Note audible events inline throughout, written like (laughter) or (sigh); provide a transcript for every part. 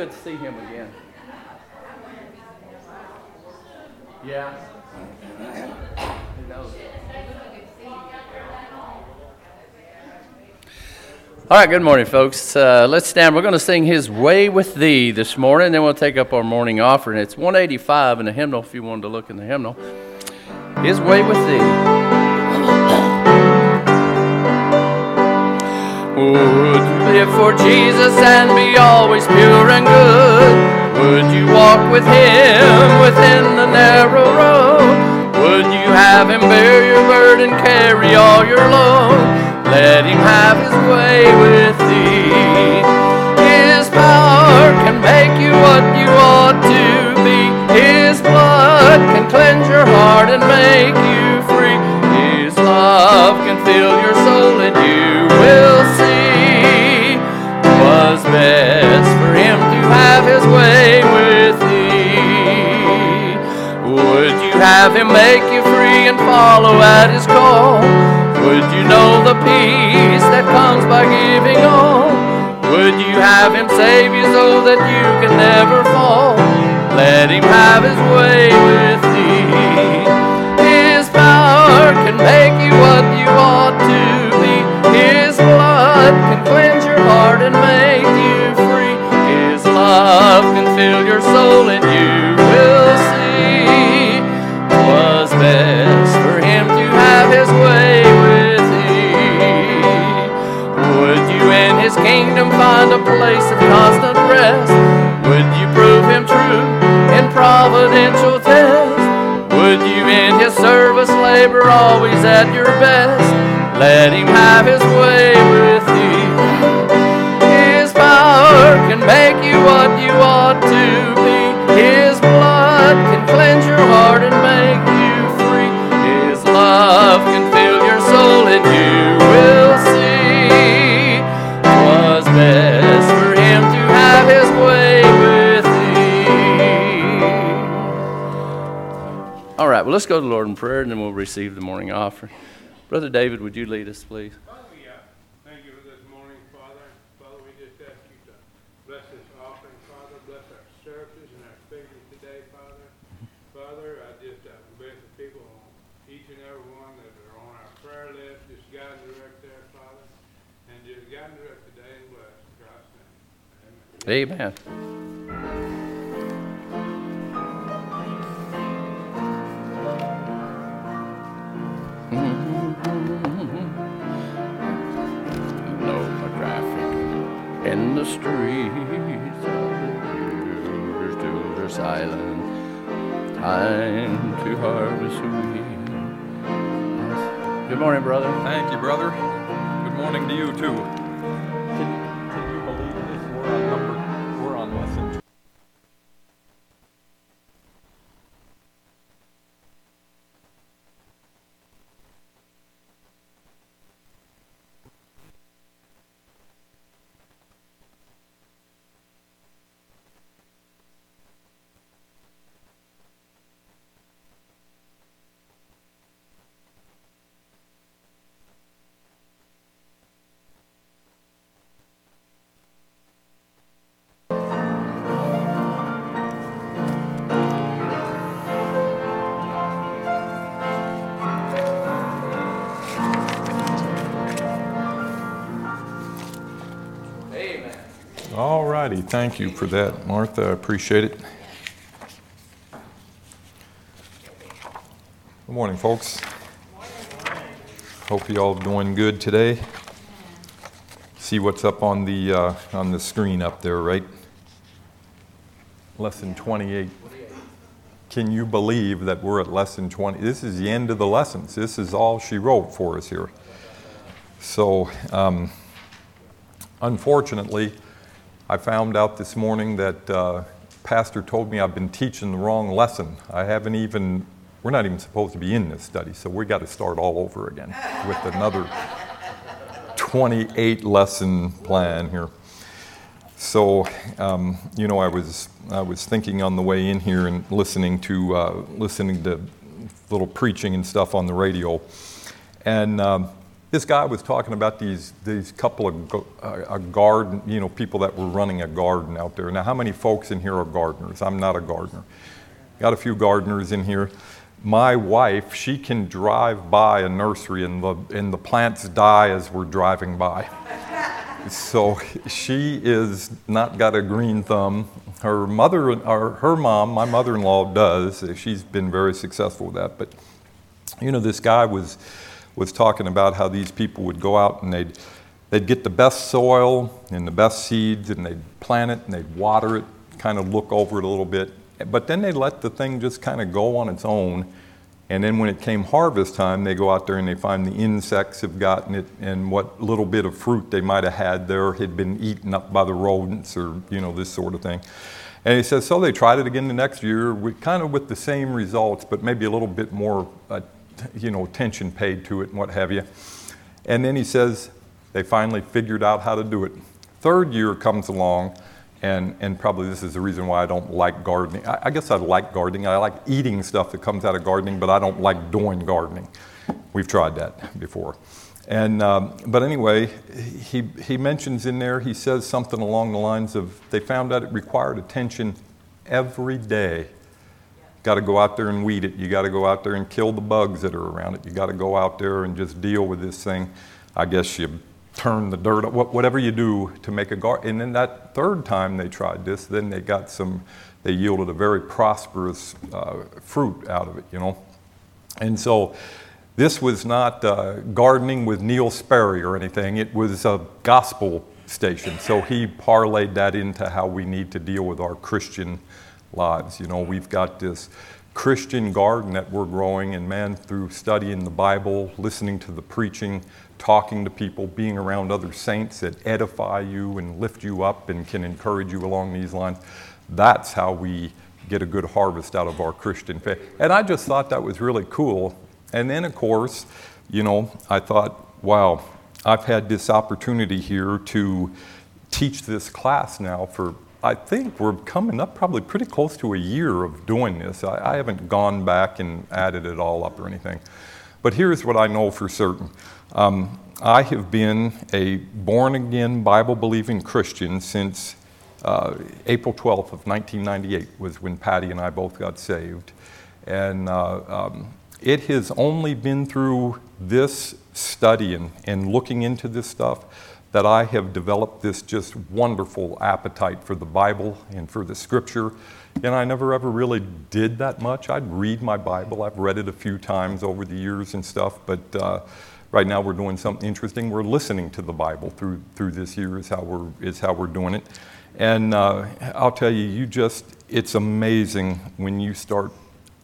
good to see him again. Yeah. Who knows? All right, good morning, folks. Uh, let's stand. We're going to sing His Way with Thee this morning, then we'll take up our morning offering. It's 185 in the hymnal if you wanted to look in the hymnal. His Way with Thee. Would you live for Jesus and be always pure and good? Would you walk with Him within the narrow road? Would you have Him bear your burden, carry all your load? Let him have his way with thee. His power can make you what you ought to be. His blood can cleanse your heart and make you free. His love can fill your follow at his call? Would you know the peace that comes by giving all? Would you have him save you so that you can never fall? Let him have his way with thee. His power can make you what you ought to be. His blood can cleanse your heart and make you free. His love can fill your soul and you kingdom find a place of constant rest? Would you prove him true in providential test? Would you in his service labor always at your best? Let him have his way with thee. His power can make you what you ought to let's go to the Lord in prayer and then we'll receive the morning offering. Brother David, would you lead us, please? Father, we uh, thank you for this morning, Father. Father, we just ask you to bless this offering, Father. Bless our services and our speakers today, Father. Father, I just uh, beg the people each and every one that are on our prayer list, just God direct there, Father. And do God and direct today and bless in Christ's name. Amen. Amen. The streets, the still are silent. Time to harvest wheat. Good morning, brother. Thank you, brother. Good morning to you too. Thank you for that, Martha. I appreciate it. Good morning, folks. Hope you all doing good today. See what's up on the uh, on the screen up there, right? Lesson 28. Can you believe that we're at lesson 20? This is the end of the lessons. This is all she wrote for us here. So, um, unfortunately, I found out this morning that uh, pastor told me I've been teaching the wrong lesson. I haven't even, we're not even supposed to be in this study, so we got to start all over again with another 28 lesson plan here. So, um, you know, I was I was thinking on the way in here and listening to uh, listening to little preaching and stuff on the radio, and um, this guy was talking about these, these couple of uh, a garden, you know, people that were running a garden out there. Now, how many folks in here are gardeners? I'm not a gardener. Got a few gardeners in here. My wife, she can drive by a nursery and the, and the plants die as we're driving by. (laughs) so she is not got a green thumb. Her mother, or her mom, my mother-in-law does. She's been very successful with that. But you know, this guy was was talking about how these people would go out and they'd, they'd get the best soil and the best seeds and they'd plant it and they'd water it, kind of look over it a little bit. But then they'd let the thing just kind of go on its own. And then when it came harvest time, they go out there and they find the insects have gotten it, and what little bit of fruit they might have had there had been eaten up by the rodents or, you know, this sort of thing. And he says, so they tried it again the next year, with, kind of with the same results, but maybe a little bit more uh, you know, attention paid to it and what have you. And then he says they finally figured out how to do it. Third year comes along, and, and probably this is the reason why I don't like gardening. I, I guess I like gardening. I like eating stuff that comes out of gardening, but I don't like doing gardening. We've tried that before. And, um, but anyway, he, he mentions in there, he says something along the lines of they found out it required attention every day got to go out there and weed it. You got to go out there and kill the bugs that are around it. You got to go out there and just deal with this thing. I guess you turn the dirt, whatever you do to make a garden. And then that third time they tried this, then they got some, they yielded a very prosperous uh, fruit out of it, you know. And so this was not uh, gardening with Neil Sperry or anything, it was a gospel station. So he parlayed that into how we need to deal with our Christian lives. You know, we've got this Christian garden that we're growing, and man, through studying the Bible, listening to the preaching, talking to people, being around other saints that edify you and lift you up and can encourage you along these lines, that's how we get a good harvest out of our Christian faith. And I just thought that was really cool. And then, of course, you know, I thought, wow, I've had this opportunity here to teach this class now for I think we're coming up probably pretty close to a year of doing this. I, I, haven't gone back and added it all up or anything. But here's what I know for certain um, I have been a born again, Bible believing Christian since uh, April 12th of 1998 was when Patty and I both got saved. And uh, um, it has only been through this study and, and looking into this stuff that I have developed this just wonderful appetite for the Bible and for the scripture. And I never ever really did that much. I'd read my Bible, I've read it a few times over the years and stuff, but uh, right now we're doing something interesting. We're listening to the Bible through, through this year, is how, we're, is how we're doing it. And uh, I'll tell you, you just, it's amazing when you start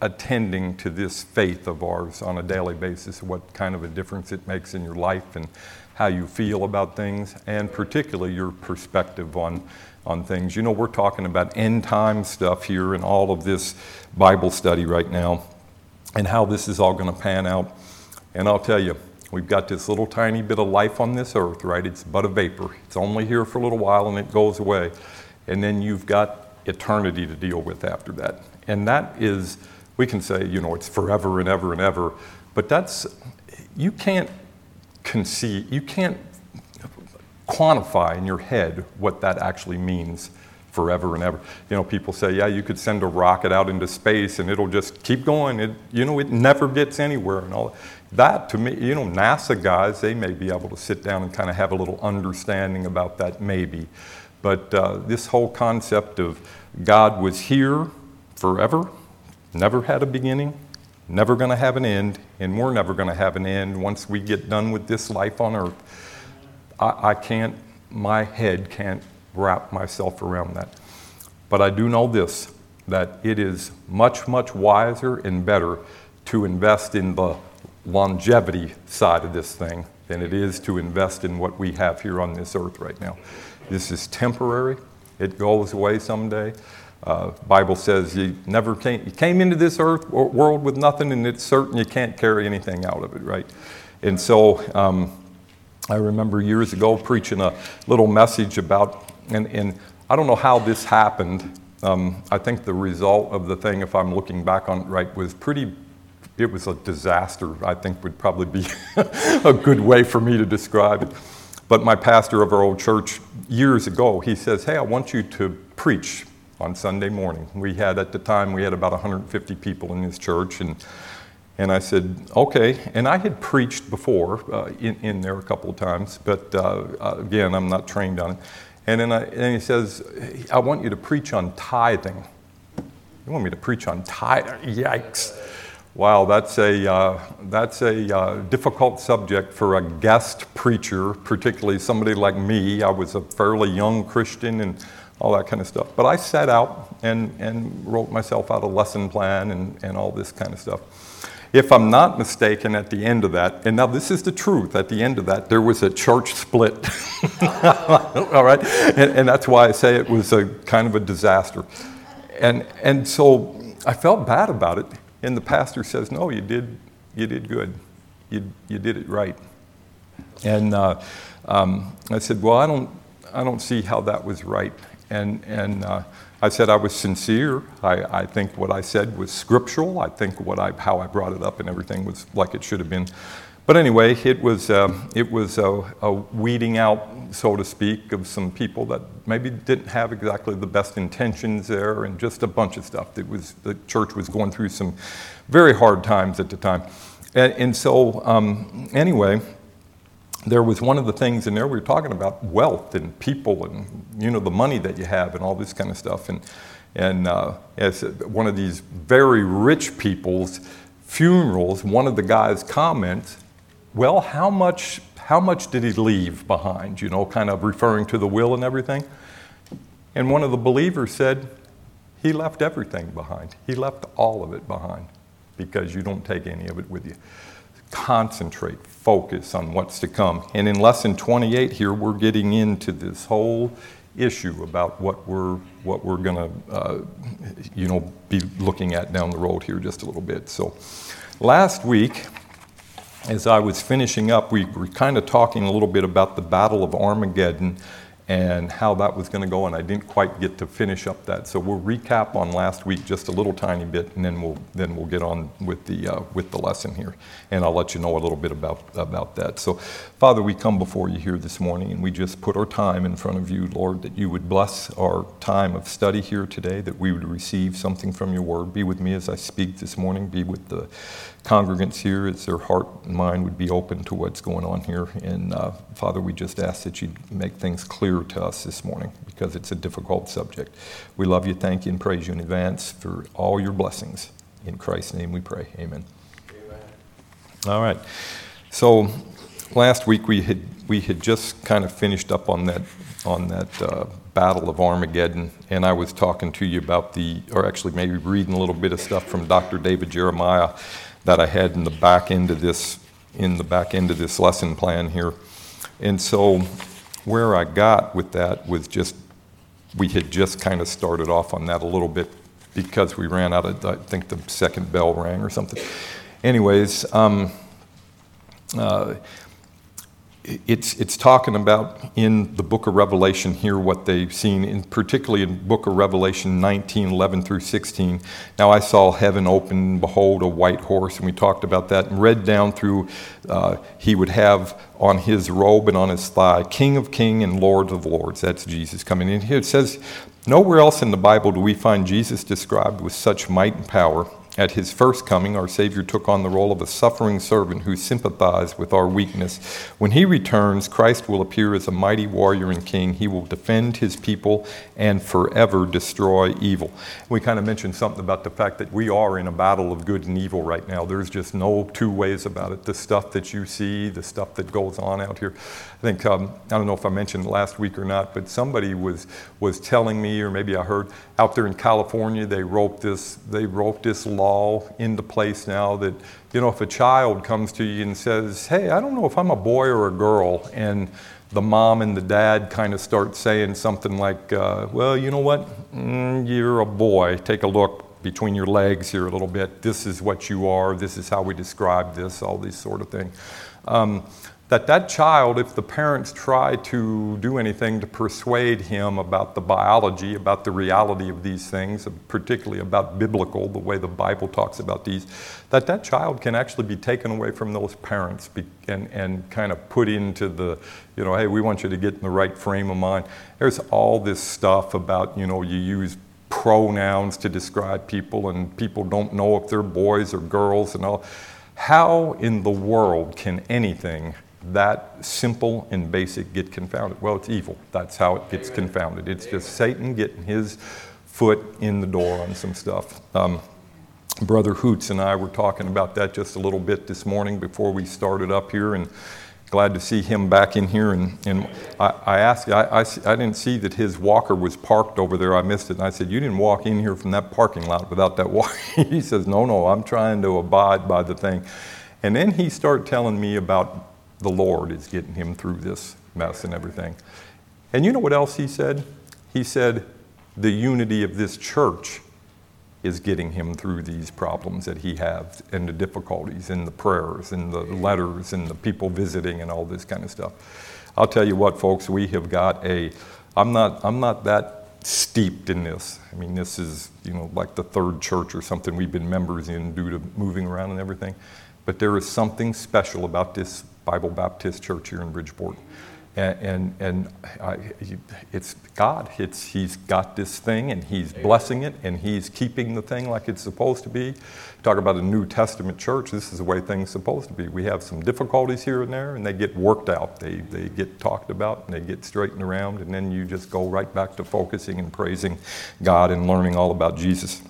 attending to this faith of ours on a daily basis, what kind of a difference it makes in your life and how you feel about things, and particularly your perspective on, on things. You know, we're talking about end time stuff here in all of this Bible study right now, and how this is all going to pan out. And I'll tell you, we've got this little tiny bit of life on this earth, right? It's but a vapor. It's only here for a little while and it goes away. And then you've got eternity to deal with after that. And that is, we can say, you know, it's forever and ever and ever, but that's, you can't conceive, you can't quantify in your head what that actually means forever and ever. You know, people say, yeah, you could send a rocket out into space and it'll just keep going. It, you know, it never gets anywhere and all that. To me, you know, NASA guys, they may be able to sit down and kind of have a little understanding about that, maybe. But uh, this whole concept of God was here forever, never had a beginning, never going to have an end, and we're never going to have an end once we get done with this life on earth. I, I, can't, my head can't wrap myself around that. But I do know this that it is much, much wiser and better to invest in the longevity side of this thing than it is to invest in what we have here on this earth right now. This is temporary, it goes away someday. Uh, Bible says you never came, you came into this earth world with nothing, and it's certain you can't carry anything out of it, right? And so um, I remember years ago preaching a little message about, and, and I don't know how this happened. Um, I think the result of the thing, if I'm looking back on it right, was pretty, it was a disaster, I think would probably be (laughs) a good way for me to describe it. But my pastor of our old church years ago, he says, Hey, I want you to preach on Sunday morning. We had, at the time, we had about 150 people in this church. And, and I said, Okay. And I had preached before uh, in, in there a couple of times, but uh, uh again, I'm not trained on it. And then I, and he says, I want you to preach on tithing. You want me to preach on tithing? Yikes. Wow, that's a, uh, that's a uh, difficult subject for a guest preacher, particularly somebody like me. I was a fairly young Christian and all that kind of stuff. But I set out and, and wrote myself out a lesson plan and, and all this kind of stuff. If I'm not mistaken, at the end of that, and now this is the truth, at the end of that, there was a church split. (laughs) all right? And, and that's why I say it was a kind of a disaster. And, and so I felt bad about it and the pastor says, No, you did, you did good. You, you did it right. And uh, um, I said, Well, I don't, I don't see how that was right. And, and uh, I said I was sincere. I, I think what I said was scriptural. I think what I, how I brought it up and everything was like it should have been. But anyway, it was, uh, it was a, a, weeding out, so to speak, of some people that maybe didn't have exactly the best intentions there and just a bunch of stuff. It was, the church was going through some very hard times at the time. And, and so, um, anyway, there was one of the things in there we were talking about wealth and people and you know the money that you have and all this kind of stuff and and uh, as one of these very rich people's funerals one of the guys comments well, how much, how much did he leave behind? You know, kind of referring to the will and everything. And one of the believers said, he left everything behind. He left all of it behind because you don't take any of it with you. Concentrate, focus on what's to come. And in lesson 28 here, we're getting into this whole issue about what we're what we're going to uh, you know be looking at down the road here just a little bit. So last week as I was finishing up, we were kind of talking a little bit about the Battle of Armageddon and how that was going to go, and I didn't quite get to finish up that. So we'll recap on last week just a little tiny bit, and then we'll then we'll get on with the uh, with the lesson here, and I'll let you know a little bit about about that. So, Father, we come before you here this morning, and we just put our time in front of you, Lord, that you would bless our time of study here today, that we would receive something from your word. Be with me as I speak this morning. Be with the congregants here as their heart and mind would be open to what's going on here. And uh, Father, we just ask that you make things clear to us this morning because it's a difficult subject. We love you, thank you, and praise you in advance for all your blessings. In Christ's name we pray. Amen. Amen. All right. So last week we had we had just kind of finished up on that on that uh, battle of Armageddon, and I was talking to you about the, or actually maybe reading a little bit of stuff from Dr. David Jeremiah that I had in the back end of this in the back end of this lesson plan here. And so where I got with that was just we had just kind of started off on that a little bit because we ran out of I think the second bell rang or something. Anyways, um, uh, it's, it's talking about in the book of Revelation here what they've seen, in, particularly in book of Revelation 19, 11 through 16. Now I saw heaven open, behold, a white horse, and we talked about that and read down through, uh, he would have on his robe and on his thigh, King of Kings and Lord of Lords. That's Jesus coming in here. It says, nowhere else in the Bible do we find Jesus described with such might and power at his first coming, our Savior took on the role of a suffering servant who sympathized with our weakness. When he returns, Christ will appear as a mighty warrior and king. He will defend his people and forever destroy evil. We kind of mentioned something about the fact that we are in a battle of good and evil right now. There's just no two ways about it. The stuff that you see, the stuff that goes on out here. I think, um, I don't know if I mentioned last week or not, but somebody was, was telling me, or maybe I heard, out there in California, they wrote this, they wrote this law law into place now that, you know, if a child comes to you and says, hey, I don't know if I'm a boy or a girl, and the mom and the dad kind of start saying something like, uh, well, you know what, mm, you're a boy, take a look between your legs here a little bit, this is what you are, this is how we describe this, all these sort of things. Um, that that child, if the parents try to do anything to persuade him about the biology, about the reality of these things, particularly about biblical, the way the Bible talks about these, that that child can actually be taken away from those parents and, and kind of put into the, you know, hey, we want you to get in the right frame of mind. There's all this stuff about, you know, you use pronouns to describe people and people don't know if they're boys or girls and all. How in the world can anything that simple and basic get confounded? Well, it's evil. That's how it gets confounded. It's just Satan getting his foot in the door on some stuff. Um, Brother Hoots and I were talking about that just a little bit this morning before we started up here, and glad to see him back in here. And, and I, I asked, I, I, I, didn't see that his walker was parked over there. I missed it. And I said, You didn't walk in here from that parking lot without that walker. (laughs) he says, No, no, I'm trying to abide by the thing. And then he started telling me about the Lord is getting him through this mess and everything. And you know what else he said? He said, the unity of this church is getting him through these problems that he has and the difficulties and the prayers and the letters and the people visiting and all this kind of stuff. I'll tell you what, folks, we have got a, I'm not, I'm not that steeped in this. I mean, this is, you know, like the third church or something we've been members in due to moving around and everything. But there is something special about this Bible Baptist Church here in Bridgeport. And, and, and I, it's God. It's, he's got this thing and He's blessing it and He's keeping the thing like it's supposed to be. Talk about a New Testament church, this is the way things are supposed to be. We have some difficulties here and there and they get worked out. They, they get talked about and they get straightened around, and then you just go right back to focusing and praising God and learning all about Jesus.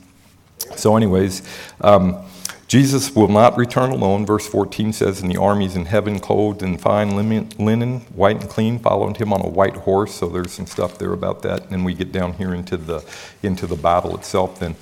So, anyways, um, Jesus will not return alone. Verse 14 says, And the armies in heaven, clothed in fine linen, white and clean, followed him on a white horse. So there's some stuff there about that. And we get down here into the, into the battle itself then.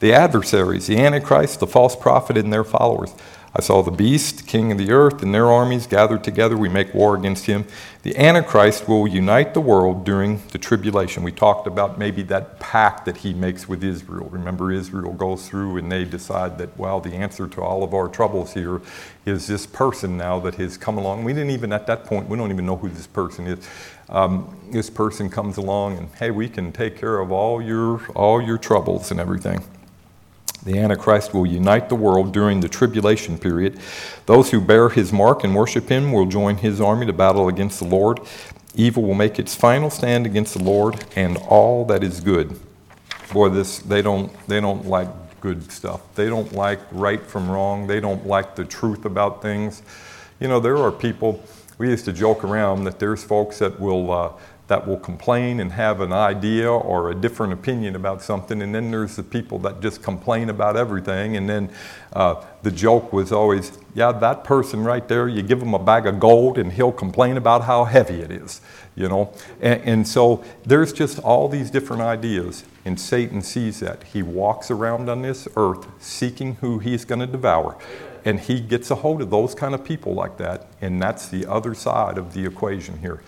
The adversaries, the Antichrist, the false prophet, and their followers. I saw the beast, king of the earth, and their armies gathered together. We make war against him. The Antichrist will unite the world during the tribulation. We talked about maybe that pact that he makes with Israel. Remember, Israel goes through and they decide that, well, the answer to all of our troubles here is this person now that has come along. We didn't even, at that point, we don't even know who this person is. Um, this person comes along and, hey, we can take care of all your, all your troubles and everything. The Antichrist will unite the world during the tribulation period. Those who bear his mark and worship him will join his army to battle against the Lord. Evil will make its final stand against the Lord and all that is good. Boy, this they don't they don't like good stuff. They don't like right from wrong. They don't like the truth about things. You know, there are people. We used to joke around that there's folks that will uh, that will complain and have an idea or a different opinion about something. And then there's the people that just complain about everything. And then uh, the joke was always, yeah, that person right there, you give him a bag of gold and he'll complain about how heavy it is, you know? And, and so there's just all these different ideas. And Satan sees that. He walks around on this earth seeking who he's going to devour. And he gets a hold of those kind of people like that. And that's the other side of the equation here.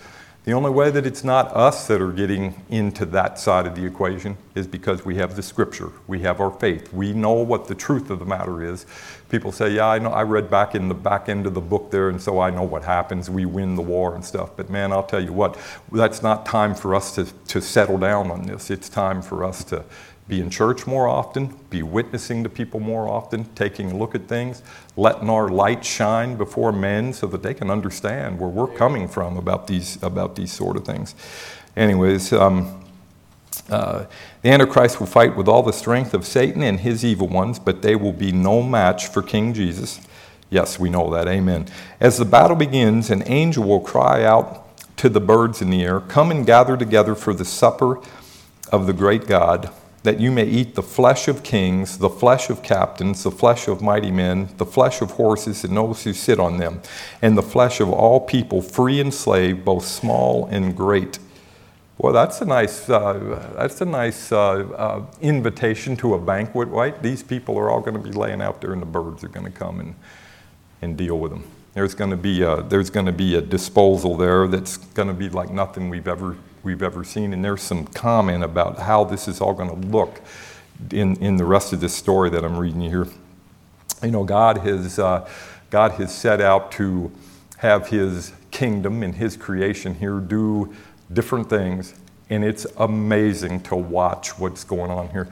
The only way that it's not us that are getting into that side of the equation is because we have the scripture. We have our faith. We know what the truth of the matter is. People say, Yeah, I know I read back in the back end of the book there, and so I know what happens. We win the war and stuff. But man, I'll tell you what, that's not time for us to, to settle down on this. It's time for us to be in church more often, be witnessing to people more often, taking a look at things, letting our light shine before men so that they can understand where we're coming from about these, about these sort of things. Anyways, um, uh, the Antichrist will fight with all the strength of Satan and his evil ones, but they will be no match for King Jesus. Yes, we know that. Amen. As the battle begins, an angel will cry out to the birds in the air Come and gather together for the supper of the great God that you may eat the flesh of kings, the flesh of captains, the flesh of mighty men, the flesh of horses and those who sit on them, and the flesh of all people, free and slave, both small and great. Well, that's a nice, uh, that's a nice uh, uh, invitation to a banquet, right? These people are all going to be laying out there, and the birds are going to come and, and deal with them. There's going to be a, there's going to be a disposal there that's going to be like nothing we've ever we've ever seen. And there's some comment about how this is all going to look in, in the rest of this story that I'm reading here. You know, God has, uh, God has set out to have his kingdom and his creation here do different things. And it's amazing to watch what's going on here.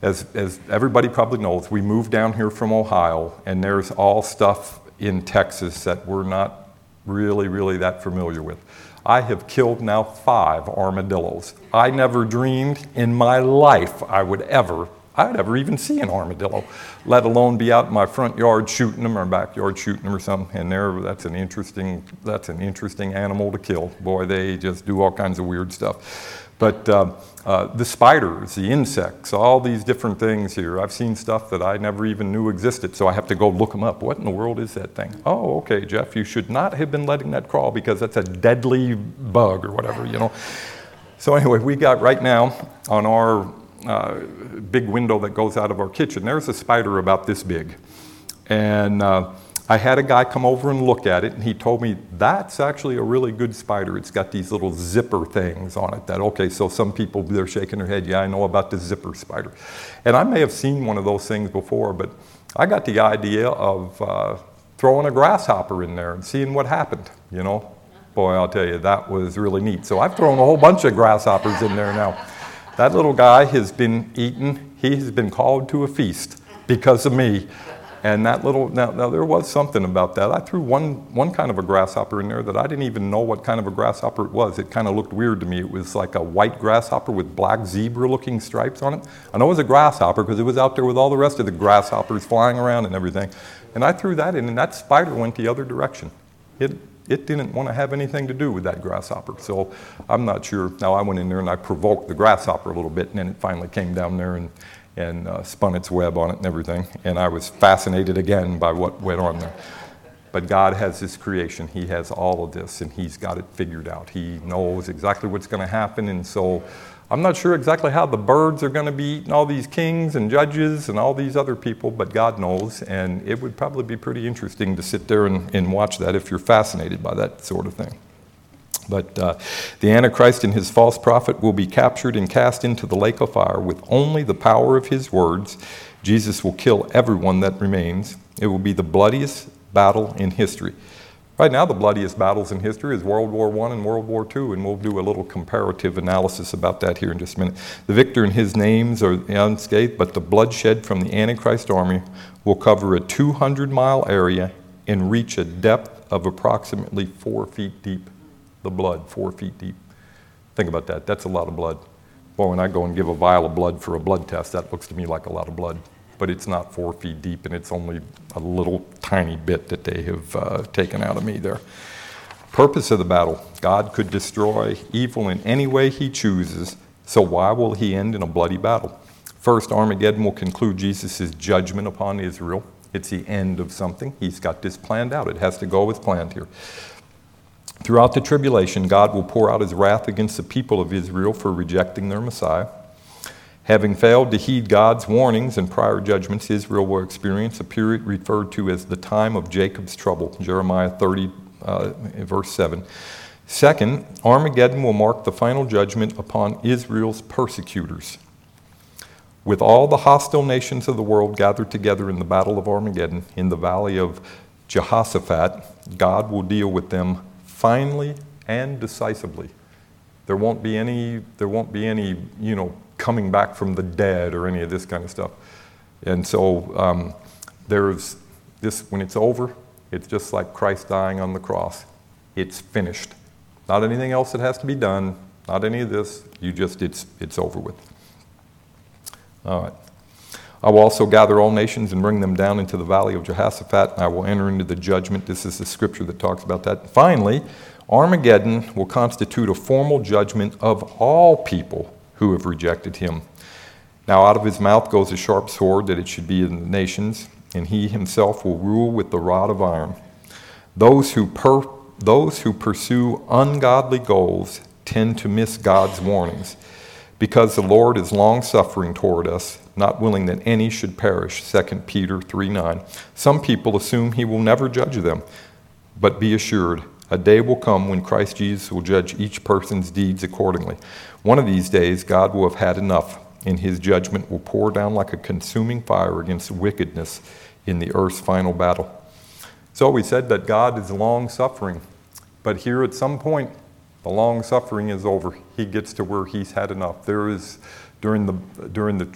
As, as everybody probably knows, we moved down here from Ohio, and there's all stuff in Texas that we're not really, really that familiar with. I have killed now five armadillos. I never dreamed in my life I would ever I'd ever even see an armadillo, let alone be out in my front yard shooting them or backyard shooting them or something. And there, that's an interesting, that's an interesting animal to kill. Boy, they just do all kinds of weird stuff. But uh, uh, the spiders, the insects, all these different things here. I've seen stuff that I never even knew existed, so I have to go look them up. What in the world is that thing? Oh, okay, Jeff, you should not have been letting that crawl because that's a deadly bug or whatever, you know. So anyway, we got right now on our uh, big window that goes out of our kitchen. There's a spider about this big. And uh, I had a guy come over and look at it, and he told me that's actually a really good spider. It's got these little zipper things on it. That, okay, so some people, they're shaking their head, yeah, I know about the zipper spider. And I may have seen one of those things before, but I got the idea of uh, throwing a grasshopper in there and seeing what happened, you know. Boy, I'll tell you, that was really neat. So I've thrown a whole bunch of grasshoppers in there now. That little guy has been eaten, he has been called to a feast because of me. And that little, now, now, there was something about that. I threw one, one kind of a grasshopper in there that I didn't even know what kind of a grasshopper it was. It kind of looked weird to me. It was like a white grasshopper with black zebra looking stripes on it. I know it was a grasshopper because it was out there with all the rest of the grasshoppers flying around and everything. And I threw that in, and that spider went the other direction. It, it didn't want to have anything to do with that grasshopper. So I'm not sure. Now I went in there and I provoked the grasshopper a little bit, and then it finally came down there and, and uh, spun its web on it and everything. And I was fascinated again by what went on there. But God has His creation. He has all of this, and He's got it figured out. He knows exactly what's going to happen, and so I'm not sure exactly how the birds are going to be eating all these kings and judges and all these other people, but God knows. And it would probably be pretty interesting to sit there and, and watch that if you're fascinated by that sort of thing. But uh, the Antichrist and his false prophet will be captured and cast into the lake of fire with only the power of his words. Jesus will kill everyone that remains. It will be the bloodiest battle in history. Right now, the bloodiest battles in history is World War I and World War II, and we'll do a little comparative analysis about that here in just a minute. The victor and his names are unscathed, but the bloodshed from the Antichrist army will cover a 200 mile area and reach a depth of approximately four feet deep. The blood, four feet deep. Think about that. That's a lot of blood. Boy, when I go and give a vial of blood for a blood test, that looks to me like a lot of blood but it's not four feet deep, and it's only a little tiny bit that they have uh, taken out of me there. Purpose of the battle God could destroy evil in any way He chooses, so why will He end in a bloody battle? First, Armageddon will conclude Jesus' judgment upon Israel. It's the end of something. He's got this planned out. It has to go as planned here. Throughout the tribulation, God will pour out his wrath against the people of Israel for rejecting their Messiah. Having failed to heed God's warnings and prior judgments, Israel will experience a period referred to as the time of Jacob's trouble, Jeremiah 30, uh, verse 7. Second, Armageddon will mark the final judgment upon Israel's persecutors. With all the hostile nations of the world gathered together in the battle of Armageddon in the valley of Jehoshaphat, God will deal with them finally and decisively. There won't be any, there won't be any, you know, coming back from the dead or any of this kind of stuff. And so um, there's this, when it's over, it's just like Christ dying on the cross. It's finished. Not anything else that has to be done, not any of this. You just, it's, it's over with. All right. I will also gather all nations and bring them down into the valley of Jehoshaphat, and I will enter into the judgment. This is the scripture that talks about that. Finally, Armageddon will constitute a formal judgment of all people who have rejected him. Now out of his mouth goes a sharp sword, that it should be in the nations, and he himself will rule with the rod of iron. Those who, per, those who pursue ungodly goals tend to miss God's warnings, because the Lord is long suffering toward us, not willing that any should perish. 2 Peter 3 9. Some people assume he will never judge them, but be assured, a day will come when Christ Jesus will judge each person's deeds accordingly. One of these days, God will have had enough, and his judgment will pour down like a consuming fire against wickedness in the earth's final battle. So we said that God is long suffering, but here at some point, the long suffering is over. He gets to where he's had enough. There is, during the, during the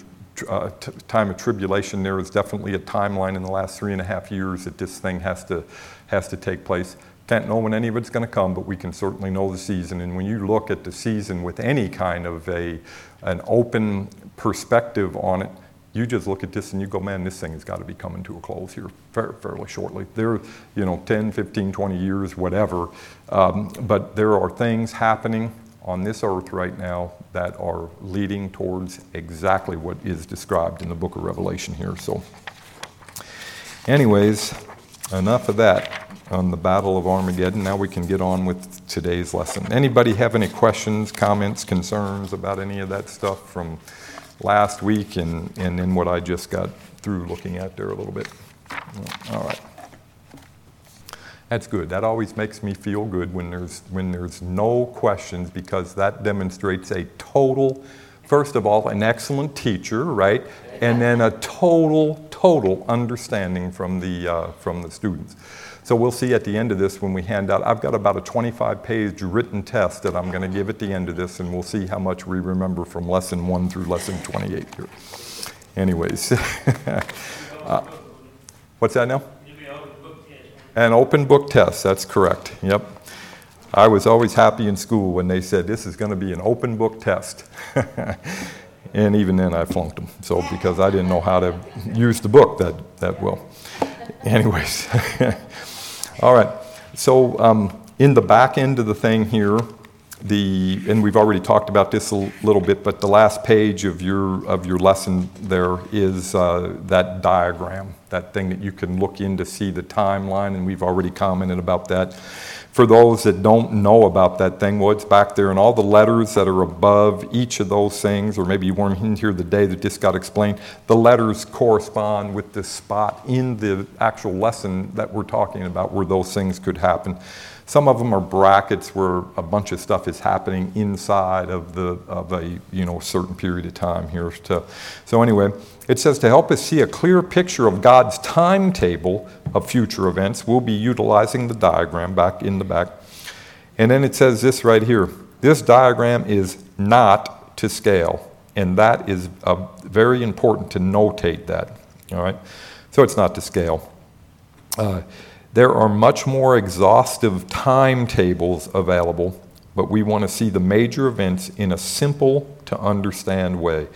uh, time of tribulation, there is definitely a timeline in the last three and a half years that this thing has to, has to take place. Can't know when any of it's going to come, but we can certainly know the season. And when you look at the season with any kind of a, an open perspective on it, you just look at this and you go, man, this thing has got to be coming to a close here fairly shortly. There, you know, 10, 15, 20 years, whatever. Um, but there are things happening on this earth right now that are leading towards exactly what is described in the book of Revelation here. So, anyways, enough of that on the Battle of Armageddon. Now we can get on with today's lesson. Anybody have any questions, comments, concerns about any of that stuff from last week and, and in what I just got through looking at there a little bit? All right. That's good. That always makes me feel good when there's, when there's no questions because that demonstrates a total, first of all, an excellent teacher, right? And then a total, total understanding from the, uh, from the students. So we'll see at the end of this when we hand out. I've got about a 25 page written test that I'm going to give at the end of this, and we'll see how much we remember from lesson 1 through lesson 28 here. Anyways, (laughs) uh, what's that now? An open book test, that's correct. Yep. I was always happy in school when they said this is going to be an open book test. (laughs) and even then I flunked them. So because I didn't know how to use the book that, that well. Anyways. (laughs) All right. So um, in the back end of the thing here, the and we've already talked about this a little bit, but the last page of your of your lesson there is uh, that diagram, that thing that you can look in to see the timeline, and we've already commented about that. For those that don't know about that thing, well, it's back there, and all the letters that are above each of those things, or maybe you weren't in here the day that this got explained, the letters correspond with the spot in the actual lesson that we're talking about where those things could happen. Some of them are brackets where a bunch of stuff is happening inside of the of a you know certain period of time here. To, so anyway, it says to help us see a clear picture of God's timetable of future events, we'll be utilizing the diagram back in the back. And then it says this right here. This diagram is not to scale, and that is uh, very important to notate that. All right, so it's not to scale. Uh, there are much more exhaustive timetables available, but we want to see the major events in a simple to understand way.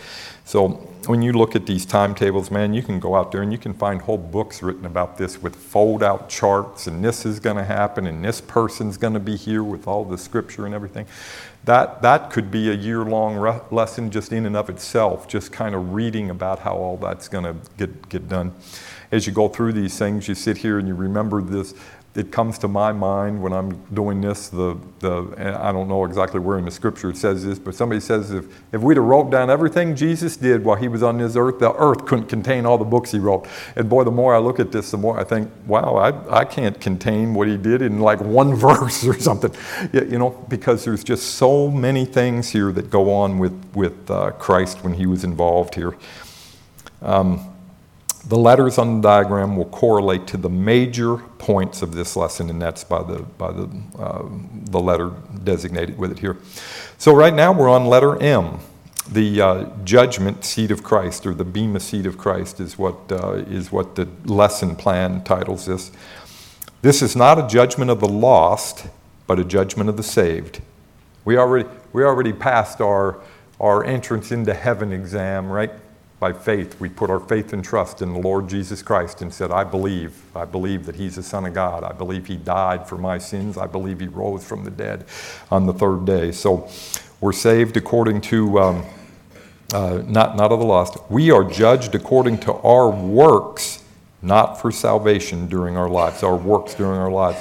So when you look at these timetables, man, you can go out there and you can find whole books written about this with fold out charts, and this is going to happen, and this person's going to be here with all the scripture and everything. That, that could be a year long re- lesson just in and of itself, just kind of reading about how all that's going to get, get done as you go through these things, you sit here and you remember this. It comes to my mind when I'm doing this. The, the I don't know exactly where in the scripture it says this, but somebody says if, if we'd have wrote down everything Jesus did while he was on this earth, the earth couldn't contain all the books he wrote. And boy, the more I look at this, the more I think, wow, I, I can't contain what he did in like one (laughs) verse or something. You know, because there's just so many things here that go on with, with uh, Christ when he was involved here. Um, the letters on the diagram will correlate to the major points of this lesson, and that's by the, by the, uh, the letter designated with it here. So, right now we're on letter M. The uh, judgment seat of Christ, or the Bema seat of Christ, is what, uh, is what the lesson plan titles this. This is not a judgment of the lost, but a judgment of the saved. We already, we already passed our, our entrance into heaven exam, right? By faith, we put our faith and trust in the Lord Jesus Christ and said, I believe. I believe that He's the Son of God. I believe He died for my sins. I believe He rose from the dead on the third day. So we're saved according to, um, uh, not, not of the lost. We are judged according to our works, not for salvation during our lives, our works during our lives.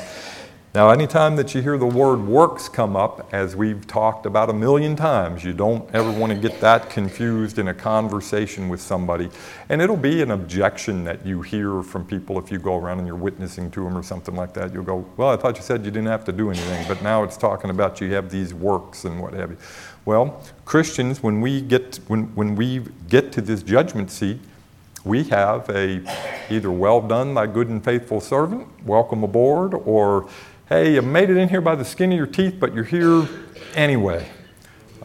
Now, anytime that you hear the word works come up, as we've talked about a million times, you don't ever want to get that confused in a conversation with somebody. And it'll be an objection that you hear from people if you go around and you're witnessing to them or something like that. You'll go, Well, I thought you said you didn't have to do anything, but now it's talking about you have these works and what have you. Well, Christians, when we get, when, when we get to this judgment seat, we have a either well done, thy good and faithful servant, welcome aboard, or hey, you made it in here by the skin of your teeth, but you're here anyway.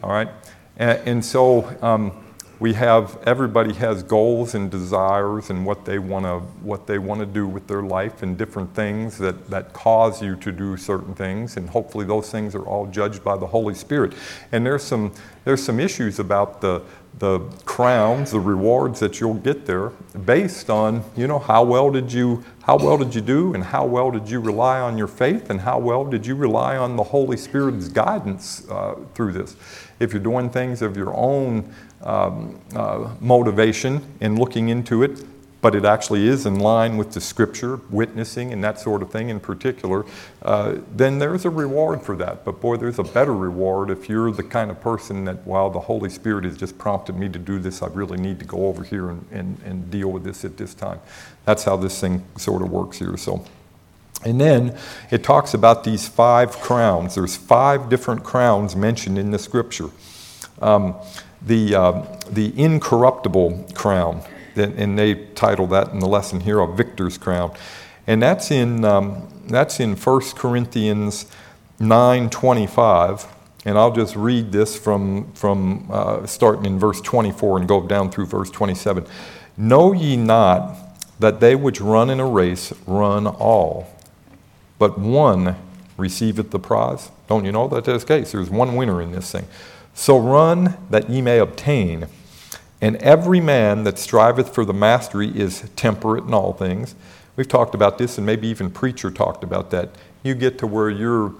All right? And, and so um, we have everybody has goals and desires and what they want to what they want to do with their life and different things that, that cause you to do certain things and hopefully those things are all judged by the Holy Spirit. And there's some there's some issues about the the crowns, the rewards that you'll get there based on, you know, how well did you how well did you do and how well did you rely on your faith and how well did you rely on the Holy Spirit's guidance uh, through this. If you're doing things of your own um, uh, motivation in looking into it, but it actually is in line with the scripture, witnessing, and that sort of thing in particular, uh, then there's a reward for that. But boy, there's a better reward if you're the kind of person that, while the Holy Spirit has just prompted me to do this, I really need to go over here and, and, and deal with this at this time. That's how this thing sort of works here. So. And then it talks about these five crowns. There's five different crowns mentioned in the scripture. Um, the, uh, the incorruptible crown, and they title that in the lesson here a victor's crown. And that's in, um, that's in 1 Corinthians 9.25. And I'll just read this from, from uh, starting in verse 24 and go down through verse 27. Know ye not that they which run in a race run all, but one receiveth the prize? Don't you know that that's the case? There's one winner in this thing. So run that ye may obtain. And every man that striveth for the mastery is temperate in all things. We've talked about this, and maybe even Preacher talked about that. You get to where you're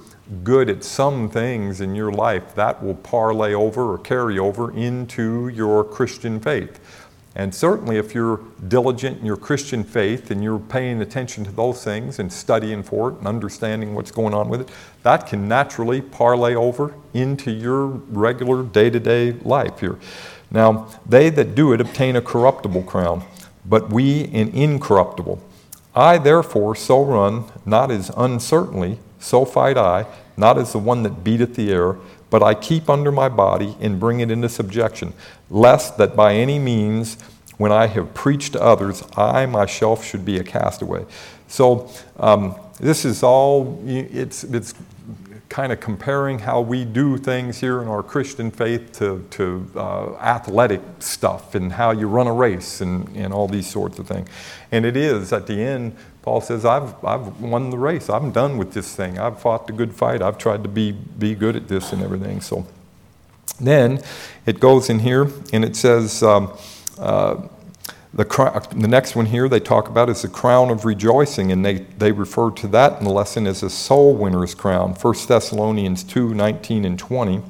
good at some things in your life, that will parlay over or carry over into your Christian faith. And certainly, if you're diligent in your Christian faith and you're paying attention to those things and studying for it and understanding what's going on with it, that can naturally parlay over into your regular day to day life here. Now, they that do it obtain a corruptible crown, but we an incorruptible. I therefore so run, not as uncertainly, so fight I, not as the one that beateth the air, but I keep under my body and bring it into subjection, lest that by any means, when I have preached to others, I myself should be a castaway. So um, this is all, it's, it's kind of comparing how we do things here in our Christian faith to, to uh, athletic stuff and how you run a race and, and all these sorts of things. And it is, at the end, Paul says, I've, I've won the race. I'm done with this thing. I've fought the good fight. I've tried to be, be good at this and everything. So then it goes in here and it says, um, uh, the, the next one here they talk about is the crown of rejoicing, and they, they refer to that in the lesson as a soul winner's crown, 1 Thessalonians 2 19 and 20.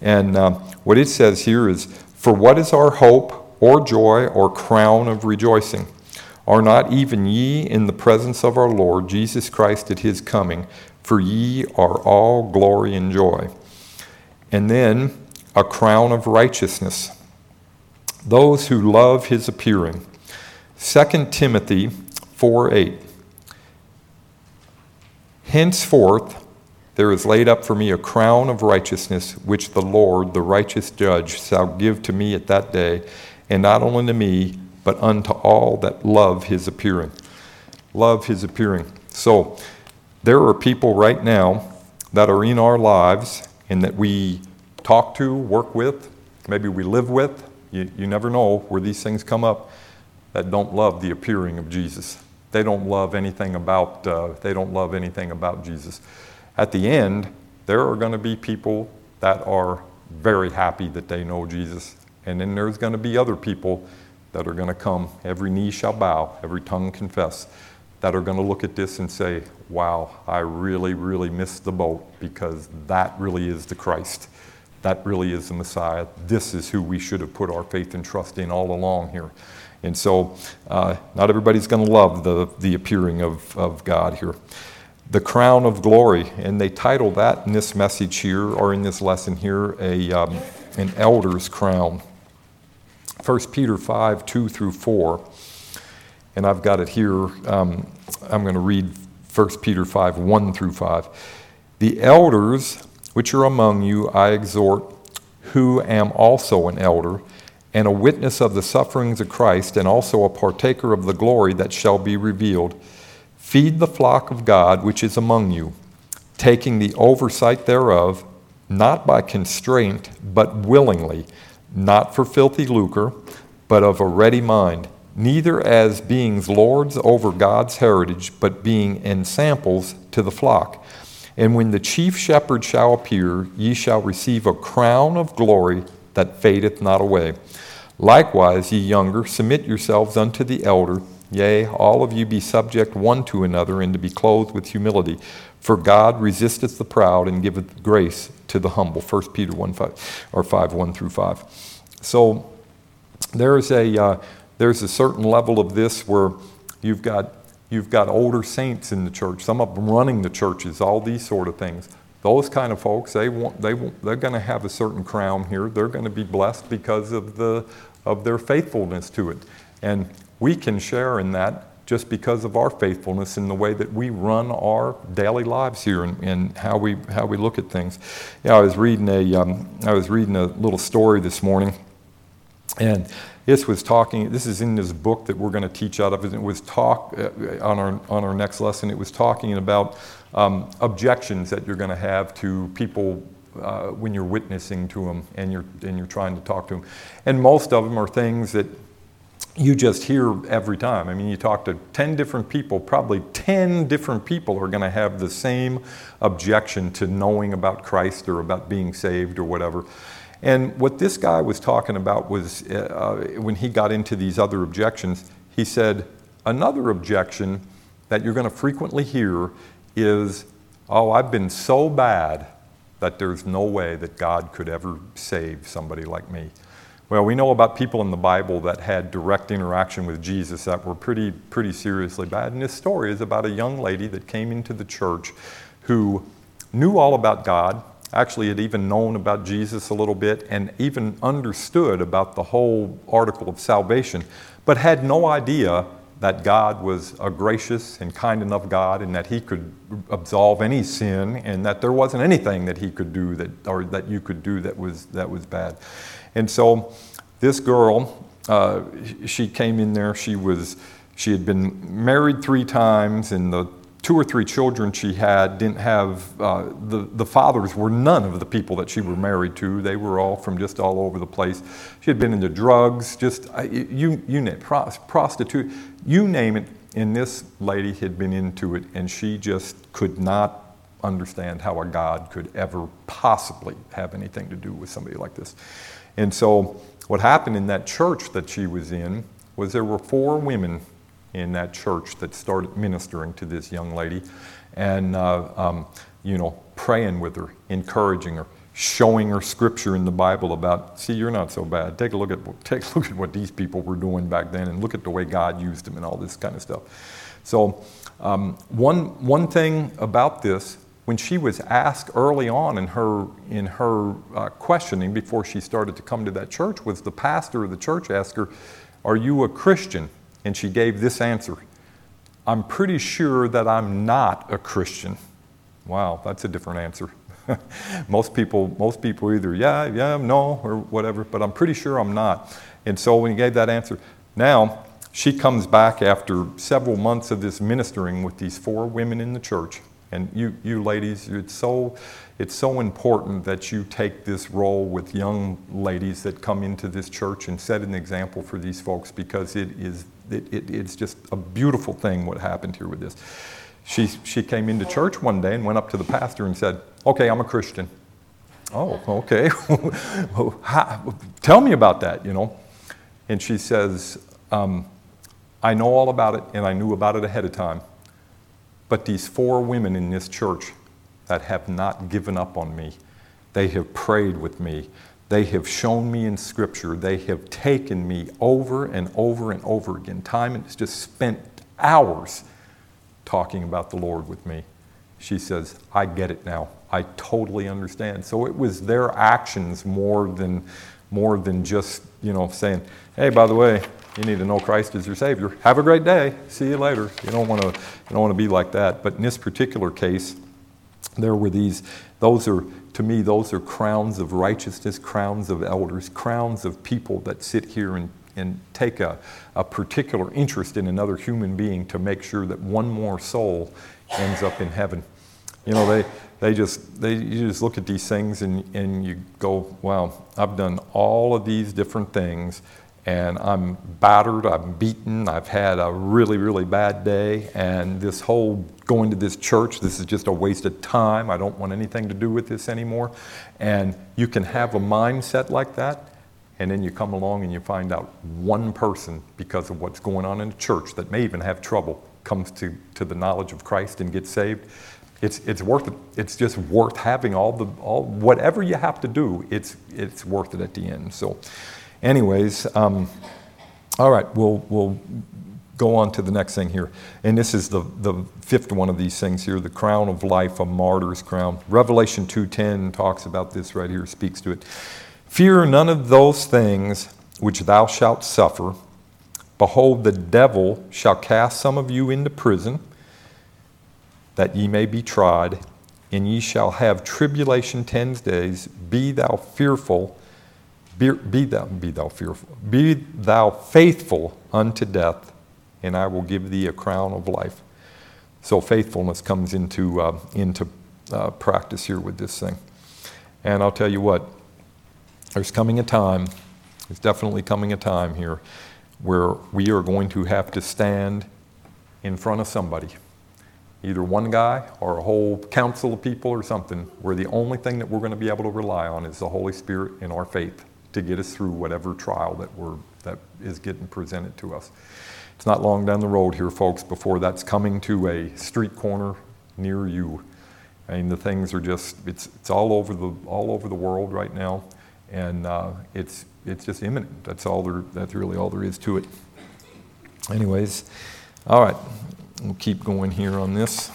And uh, what it says here is, For what is our hope or joy or crown of rejoicing? Are not even ye in the presence of our Lord Jesus Christ at his coming? For ye are all glory and joy. And then a crown of righteousness. Those who love his appearing. 2 Timothy 4 8. Henceforth, there is laid up for me a crown of righteousness, which the Lord, the righteous judge, shall give to me at that day, and not only to me, but unto all that love his appearing. Love his appearing. So, there are people right now that are in our lives and that we talk to, work with, maybe we live with. You, you never know where these things come up that don't love the appearing of Jesus. They don't love anything about. Uh, they don't love anything about Jesus. At the end, there are going to be people that are very happy that they know Jesus, and then there's going to be other people that are going to come. Every knee shall bow, every tongue confess, that are going to look at this and say, wow, I really, really missed the boat because that really is the Christ. That really is the Messiah. This is who we should have put our faith and trust in all along here. And so, uh, not everybody's going to love the, the appearing of, of God here. The crown of glory, and they title that in this message here, or in this lesson here, a, um, an elder's crown. 1 Peter 5 2 through 4. And I've got it here. Um, I'm going to read 1 Peter 5 1 through 5. The elders which are among you, I exhort, who am also an elder, and a witness of the sufferings of Christ, and also a partaker of the glory that shall be revealed. Feed the flock of God which is among you, taking the oversight thereof, not by constraint, but willingly, not for filthy lucre, but of a ready mind, neither as beings lords over God's heritage, but being ensamples to the flock. And when the chief shepherd shall appear, ye shall receive a crown of glory that fadeth not away. Likewise, ye younger, submit yourselves unto the elder. Yea, all of you be subject one to another, and to be clothed with humility. For God resisteth the proud and giveth grace to the humble. 1 Peter 1 5 or 5 1 through 5. So there's a uh, there's a certain level of this where you've got you've got older saints in the church, some of them running the churches, all these sort of things those kind of folks, they want, they want, they're going to have a certain crown here. They're going to be blessed because of, the, of their faithfulness to it. And we can share in that just because of our faithfulness in the way that we run our daily lives here and, and how, we, how we look at things. Yeah, I was reading a, um, I was reading a little story this morning, and this was talking, this is in this book that we're going to teach out of, it was talk uh, on, our, on our next lesson, it was talking about um, objections that you're going to have to people uh, when you're witnessing to them and you're, and you're trying to talk to them. And most of them are things that you just hear every time. I mean, you talk to 10 different people, probably 10 different people are going to have the same objection to knowing about Christ or about being saved or whatever. And what this guy was talking about was uh, when he got into these other objections, he said, another objection that you're going to frequently hear is, oh, I've been so bad that there's no way that God could ever save somebody like me. Well, we know about people in the Bible that had direct interaction with Jesus that were pretty, pretty seriously bad. And this story is about a young lady that came into the church who knew all about God, actually had even known about Jesus a little bit, and even understood about the whole article of salvation, but had no idea that God was a gracious and kind enough God and that He could absolve any sin and that there wasn't anything that He could do that, or that you could do that was, that was bad. And so this girl, uh, she came in there, she was, she had been married three times and the two or three children she had didn't have, uh, the, the fathers were none of the people that she were married to. They were all from just all over the place. She had been into drugs, just, you, you name it, prostitute, you name it. And this lady had been into it, and she just could not understand how a God could ever possibly have anything to do with somebody like this. And so, what happened in that church that she was in was there were four women in that church that started ministering to this young lady and, uh, um, you know, praying with her, encouraging her, showing her scripture in the Bible about, see, you're not so bad. Take a look at, (laughs) take a look at what these people were doing back then and look at the way God used them and all this kind of stuff. So, um, one, one thing about this, when she was asked early on in her, in her uh, questioning before she started to come to that church, was the pastor of the church asked her, Are you a Christian? And she gave this answer I'm pretty sure that I'm not a Christian. Wow, that's a different answer. (laughs) most people, most people either yeah, yeah, no, or whatever, but I'm pretty sure I'm not. And so when he gave that answer, now she comes back after several months of this ministering with these four women in the church. And you, you ladies, it's so, it's so important that you take this role with young ladies that come into this church and set an example for these folks because it is it, it, it's just a beautiful thing what happened here with this. She, she came into church one day and went up to the pastor and said, Okay, I'm a Christian. Oh, okay. (laughs) Tell me about that, you know. And she says, um, I know all about it and I knew about it ahead of time. But these four women in this church that have not given up on me, they have prayed with me. They have shown me in Scripture. They have taken me over and over and over again. Time and just spent hours talking about the Lord with me. She says, I get it now. I totally understand. So it was their actions more than, more than just, you know, saying, hey, by the way, you need to know Christ as your Savior. Have a great day. See you later. You don't want to, you don't want to be like that. But in this particular case, there were these, those are, to me, those are crowns of righteousness, crowns of elders, crowns of people that sit here and, and take a, a particular interest in another human being to make sure that one more soul ends up in heaven. You know, they, they just, they, you just look at these things and, and you go, wow, I've done all of these different things and I'm battered, I'm beaten, I've had a really, really bad day, and this whole going to this church, this is just a waste of time. I don't want anything to do with this anymore. And you can have a mindset like that, and then you come along and you find out one person, because of what's going on in the church, that may even have trouble, comes to, to the knowledge of Christ and gets saved. It's, it's worth it. It's just worth having all the, all, whatever you have to do, it's, it's worth it at the end. So, anyways, um, all right, we'll, we'll go on to the next thing here. And this is the, the fifth one of these things here, the crown of life, a martyr's crown. Revelation 2.10 talks about this right here, speaks to it. Fear none of those things which thou shalt suffer. Behold, the devil shall cast some of you into prison, that ye may be tried, and ye shall have tribulation ten days. Be thou fearful be, be, thou, be thou fearful. Be thou faithful unto death, and I will give thee a crown of life. So faithfulness comes into, uh, into uh, practice here with this thing. And I'll tell you what, there's coming a time, there's definitely coming a time here where we are going to have to stand in front of somebody, either one guy or a whole council of people or something, where the only thing that we're going to be able to rely on is the Holy Spirit in our faith to get us through whatever trial that, we're, that is getting presented to us. It's not long down the road here, folks, before that's coming to a street corner near you. I mean, the things are just, it's, it's all, over the, all over the world right now, and uh, it's, it's just imminent. That's, all there, that's really all there is to it. Anyways, all right, we'll keep going here on this.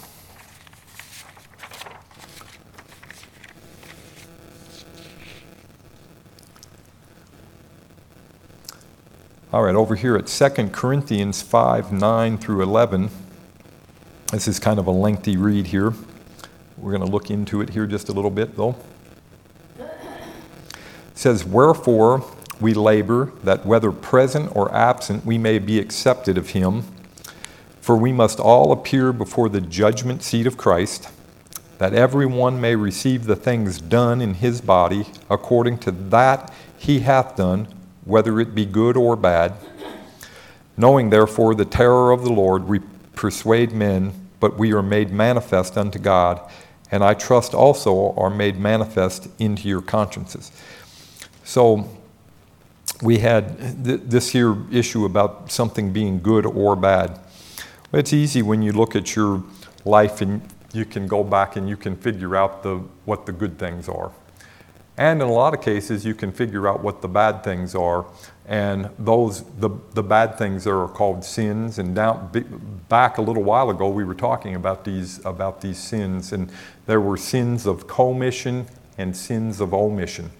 All right, over here at 2 Corinthians 5 9 through 11. This is kind of a lengthy read here. We're going to look into it here just a little bit, though. It says, Wherefore we labor that whether present or absent we may be accepted of him. For we must all appear before the judgment seat of Christ, that everyone may receive the things done in his body according to that he hath done whether it be good or bad. Knowing therefore the terror of the Lord, we persuade men, but we are made manifest unto God, and I trust also are made manifest into your consciences. So we had th- this here issue about something being good or bad. It's easy when you look at your life and you can go back and you can figure out the, what the good things are. And in a lot of cases, you can figure out what the bad things are. And those, the, the bad things are called sins. And down, back a little while ago, we were talking about these, about these sins. And there were sins of commission and sins of omission.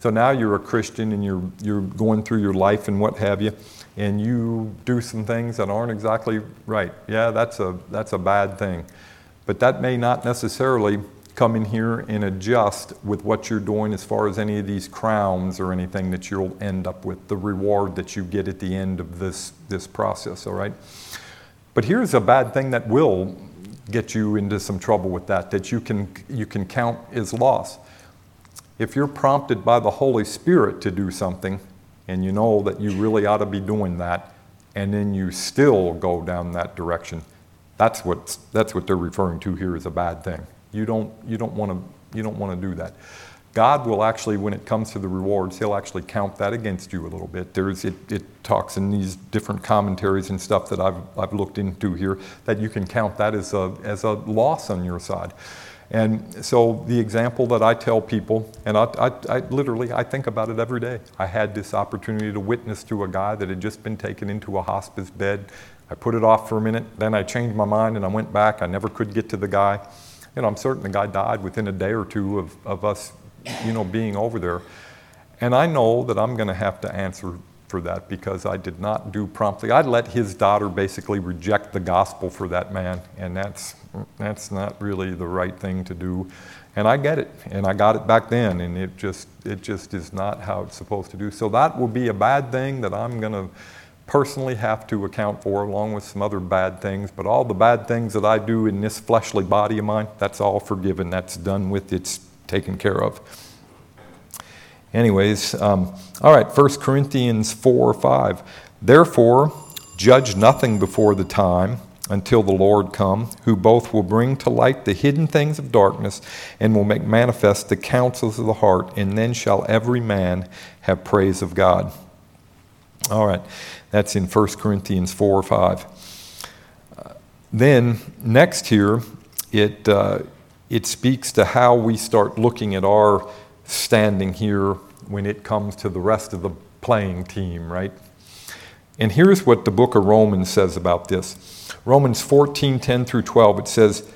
So now you're a Christian and you're, you're going through your life and what have you, and you do some things that aren't exactly right. Yeah, that's a, that's a bad thing. But that may not necessarily come in here and adjust with what you're doing as far as any of these crowns or anything that you'll end up with, the reward that you get at the end of this, this process, all right? But here's a bad thing that will get you into some trouble with that, that you can, you can count as loss. If you're prompted by the Holy Spirit to do something, and you know that you really ought to be doing that, and then you still go down that direction, that's what, that's what they're referring to here as a bad thing. You don't, you don't want to you don't want to do that. God will actually, when it comes to the rewards, He'll actually count that against you a little bit. There's, it, it talks in these different commentaries and stuff that I've, I've looked into here that you can count that as a, as a loss on your side. And so the example that I tell people, and I, I, I, literally I think about it every day. I had this opportunity to witness to a guy that had just been taken into a hospice bed. I put it off for a minute, then I changed my mind and I went back. I never could get to the guy you know, I'm certain the guy died within a day or two of, of us, you know, being over there. And I know that I'm going to have to answer for that because I did not do promptly. I let his daughter basically reject the gospel for that man, and that's, that's not really the right thing to do. And I get it, and I got it back then, and it just, it just is not how it's supposed to do. So that will be a bad thing that I'm going to personally have to account for, along with some other bad things. But all the bad things that I do in this fleshly body of mine, that's all forgiven. That's done with, it's taken care of. Anyways, um, all right, 1 Corinthians 4 5. Therefore, judge nothing before the time until the Lord come, who both will bring to light the hidden things of darkness and will make manifest the counsels of the heart, and then shall every man have praise of God. All right, that's in 1 Corinthians 4 or 5. Uh, then, next here, it, uh, it speaks to how we start looking at our standing here when it comes to the rest of the playing team, right? And here's what the book of Romans says about this Romans 14 10 through 12, it says,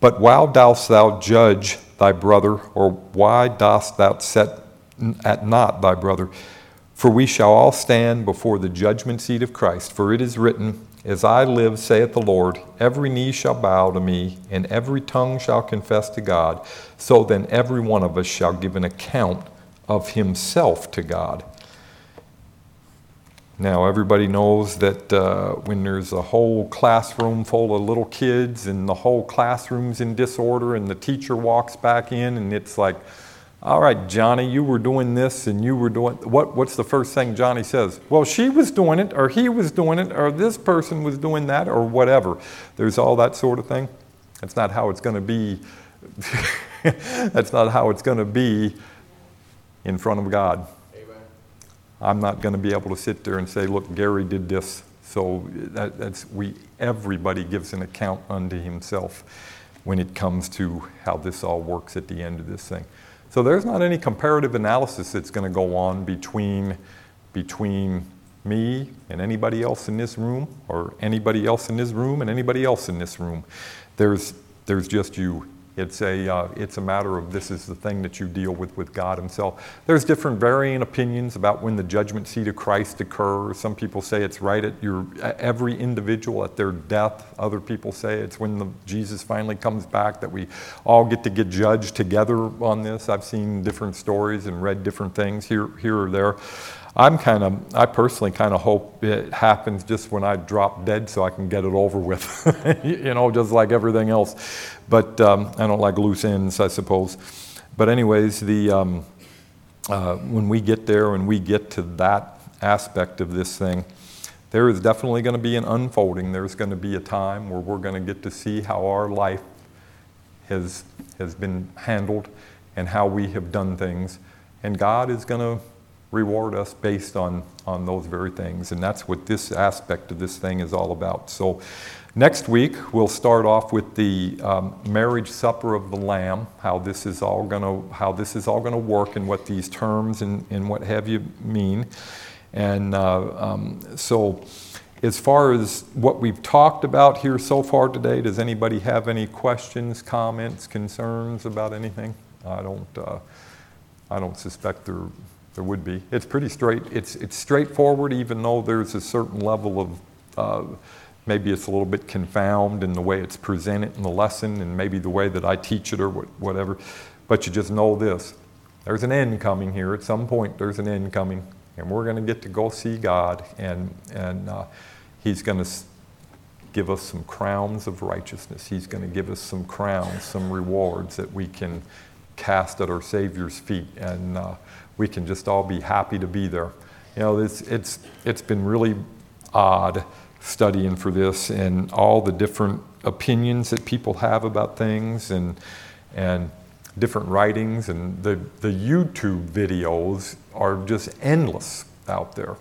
But why dost thou judge thy brother, or why dost thou set at naught thy brother? For we shall all stand before the judgment seat of Christ. For it is written, As I live, saith the Lord, every knee shall bow to me, and every tongue shall confess to God. So then every one of us shall give an account of himself to God. Now, everybody knows that uh, when there's a whole classroom full of little kids and the whole classroom's in disorder, and the teacher walks back in, and it's like, all right, Johnny, you were doing this and you were doing what what's the first thing Johnny says? Well, she was doing it or he was doing it or this person was doing that or whatever. There's all that sort of thing. That's not how it's going to be. (laughs) That's not how it's going to be in front of God. Amen. I'm not going to be able to sit there and say, "Look, Gary did this." So that, that's we everybody gives an account unto himself when it comes to how this all works at the end of this thing. So there's not any comparative analysis that's going to go on between, between me and anybody else in this room, or anybody else in this room and anybody else in this room. There's, there's just you it's a, uh, it's a matter of this is the thing that you deal with with God Himself. There's different varying opinions about when the judgment seat of Christ occurs. Some people say it's right at your every individual at their death. Other people say it's when the, Jesus finally comes back that we all get to get judged together on this. I've seen different stories and read different things here, here or there. I'm kind of, I personally kind of hope it happens just when I drop dead so I can get it over with, (laughs) you know, just like everything else. But um, I don't like loose ends, I suppose. But, anyways, the, um, uh, when we get there and we get to that aspect of this thing, there is definitely going to be an unfolding. There's going to be a time where we're going to get to see how our life has, has been handled and how we have done things. And God is going to reward us based on, on those very things. And that's what this aspect of this thing is all about. So, next week, we'll start off with the um, marriage supper of the Lamb, how this is all going to how this is all going to work, and what these terms and, and what have you mean. And uh, um, so, as far as what we've talked about here so far today, does anybody have any questions, comments, concerns about anything? I don't. Uh, I don't suspect there there would be. It's pretty straight. It's, it's straightforward, even though there's a certain level of uh, maybe it's a little bit confound in the way it's presented in the lesson and maybe the way that I teach it or whatever. But you just know this there's an end coming here. At some point, there's an end coming. And we're going to get to go see God, and, and uh, He's going to give us some crowns of righteousness. He's going to give us some crowns, some rewards that we can cast at our Savior's feet. And uh, we can just all be happy to be there. You know, it's, it's, it's been really odd studying for this and all the different opinions that people have about things and, and different writings and the, the YouTube videos are just endless out there.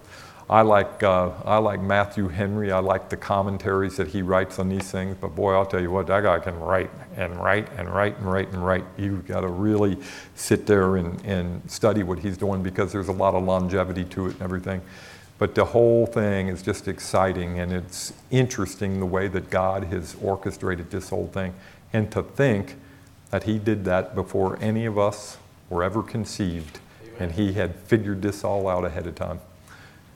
I like, uh, I like Matthew Henry. I like the commentaries that he writes on these things. But boy, I'll tell you what, that guy can write and write and write and write and write. You've got to really sit there and, and study what he's doing because there's a lot of longevity to it and everything. But the whole thing is just exciting and it's interesting the way that God has orchestrated this whole thing. And to think that he did that before any of us were ever conceived Amen. and he had figured this all out ahead of time.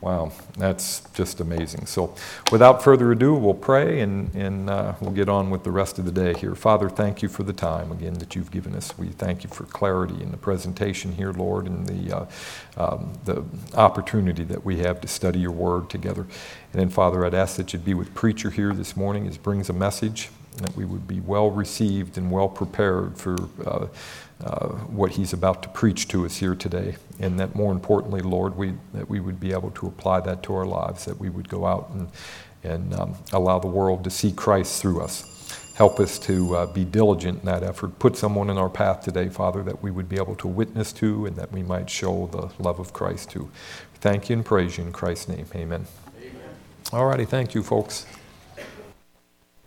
Wow, that's just amazing. So, without further ado, we'll pray and, and uh, we'll get on with the rest of the day here. Father, thank you for the time again that you've given us. We thank you for clarity in the presentation here, Lord, and the, uh, um, the opportunity that we have to study your word together. And then, Father, I'd ask that you'd be with Preacher here this morning as brings a message, that we would be well received and well prepared for. Uh, uh, what he's about to preach to us here today. And that more importantly, Lord, we, that we would be able to apply that to our lives, that we would go out and, and um, allow the world to see Christ through us. Help us to uh, be diligent in that effort. Put someone in our path today, Father, that we would be able to witness to and that we might show the love of Christ to. Thank you and praise you in Christ's name. Amen. Amen. All righty. Thank you, folks.